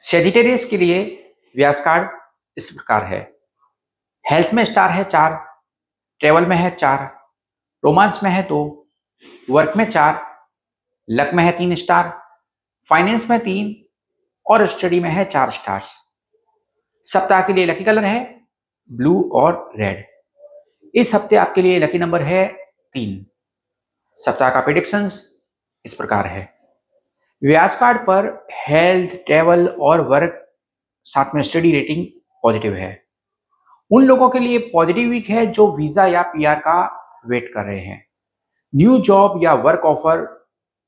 Sagittarius के लिए व्यास card इस प्रकार है। हेल्थ में स्टार है चार ट्रेवल में है चार रोमांस में है दो वर्क में चार लक में है तीन स्टार फाइनेंस में तीन और स्टडी में है चार स्टार्स सप्ताह के लिए लकी कलर है ब्लू और रेड इस हफ़्ते आपके लिए लकी नंबर है तीन। सप्ताह का प्रिडिक्शंस इस प्रकार है। व्यास कार्ड पर हेल्थ ट्रेवल और वर्क साथ में स्टडी रेटिंग पॉजिटिव है। उन लोगों के लिए पॉजिटिव वीक है जो वीज़ा या पीआर का वेट कर रहे हैं। न्यू जॉब या वर्क ऑफ़र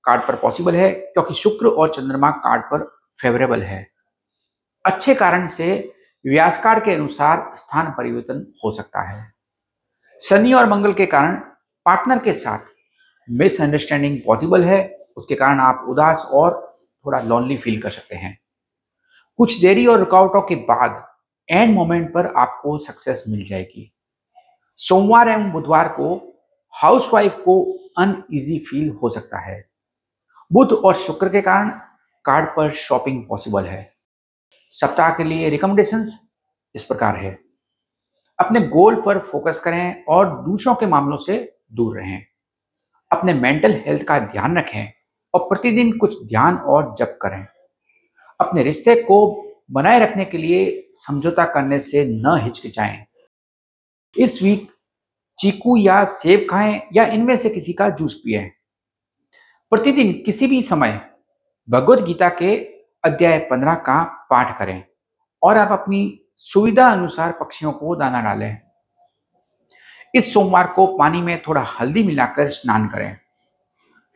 कार्ड पर पॉसिबल है, क्योंकि शुक्र और चंद्रमा कार्ड पर फेवरेबल है। अच्छे कारण से व्यास कार्ड के अनुसार स्थान परिवर्तन हो सकता है। शनि और मंगल के कारण पार्टनर के साथ मिसअंडरस्टैंडिंग पॉसिबल है उसके कारण आप उदास और थोड़ा लॉनली फील कर सकते हैं। कुछ देरी और रुकावटों के बाद एंड मोमेंट पर आपको सक्सेस मिल जाएगी। सोमवार एवं बुधवार को हाउसवाइफ को अनईजी फील हो सकता है। बुध और शुक्र के कारण कार्ड पर शॉपिंग पॉसिबल है। सप्ताह के लिए रिकमेंडेशंस इस प्रकार है। अपने गोल पर फोकस करें और दूसरों के मामलों से दूर रहें। अपने मेंटल हेल्थ का ध्यान रखें। और प्रतिदिन कुछ ध्यान और जप करें। अपने रिश्ते को बनाए रखने के लिए समझौता करने से न हिचकिचाएँ। इस वीक चीकू या सेब खाएँ या इनमें से किसी का जूस पिए। प्रतिदिन किसी भी समय भगवत गीता के अध्याय पंद्रह का पाठ करें और आप अपनी सुविधा अनुसार पक्षियों को दाना डालें। इस सोमवार को पानी में थोड़ा हल्दी मिलाकर स्नान करें।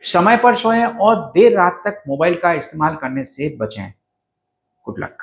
समय पर सोएँ और देर रात तक मोबाइल का इस्तेमाल करने से बचें। Good luck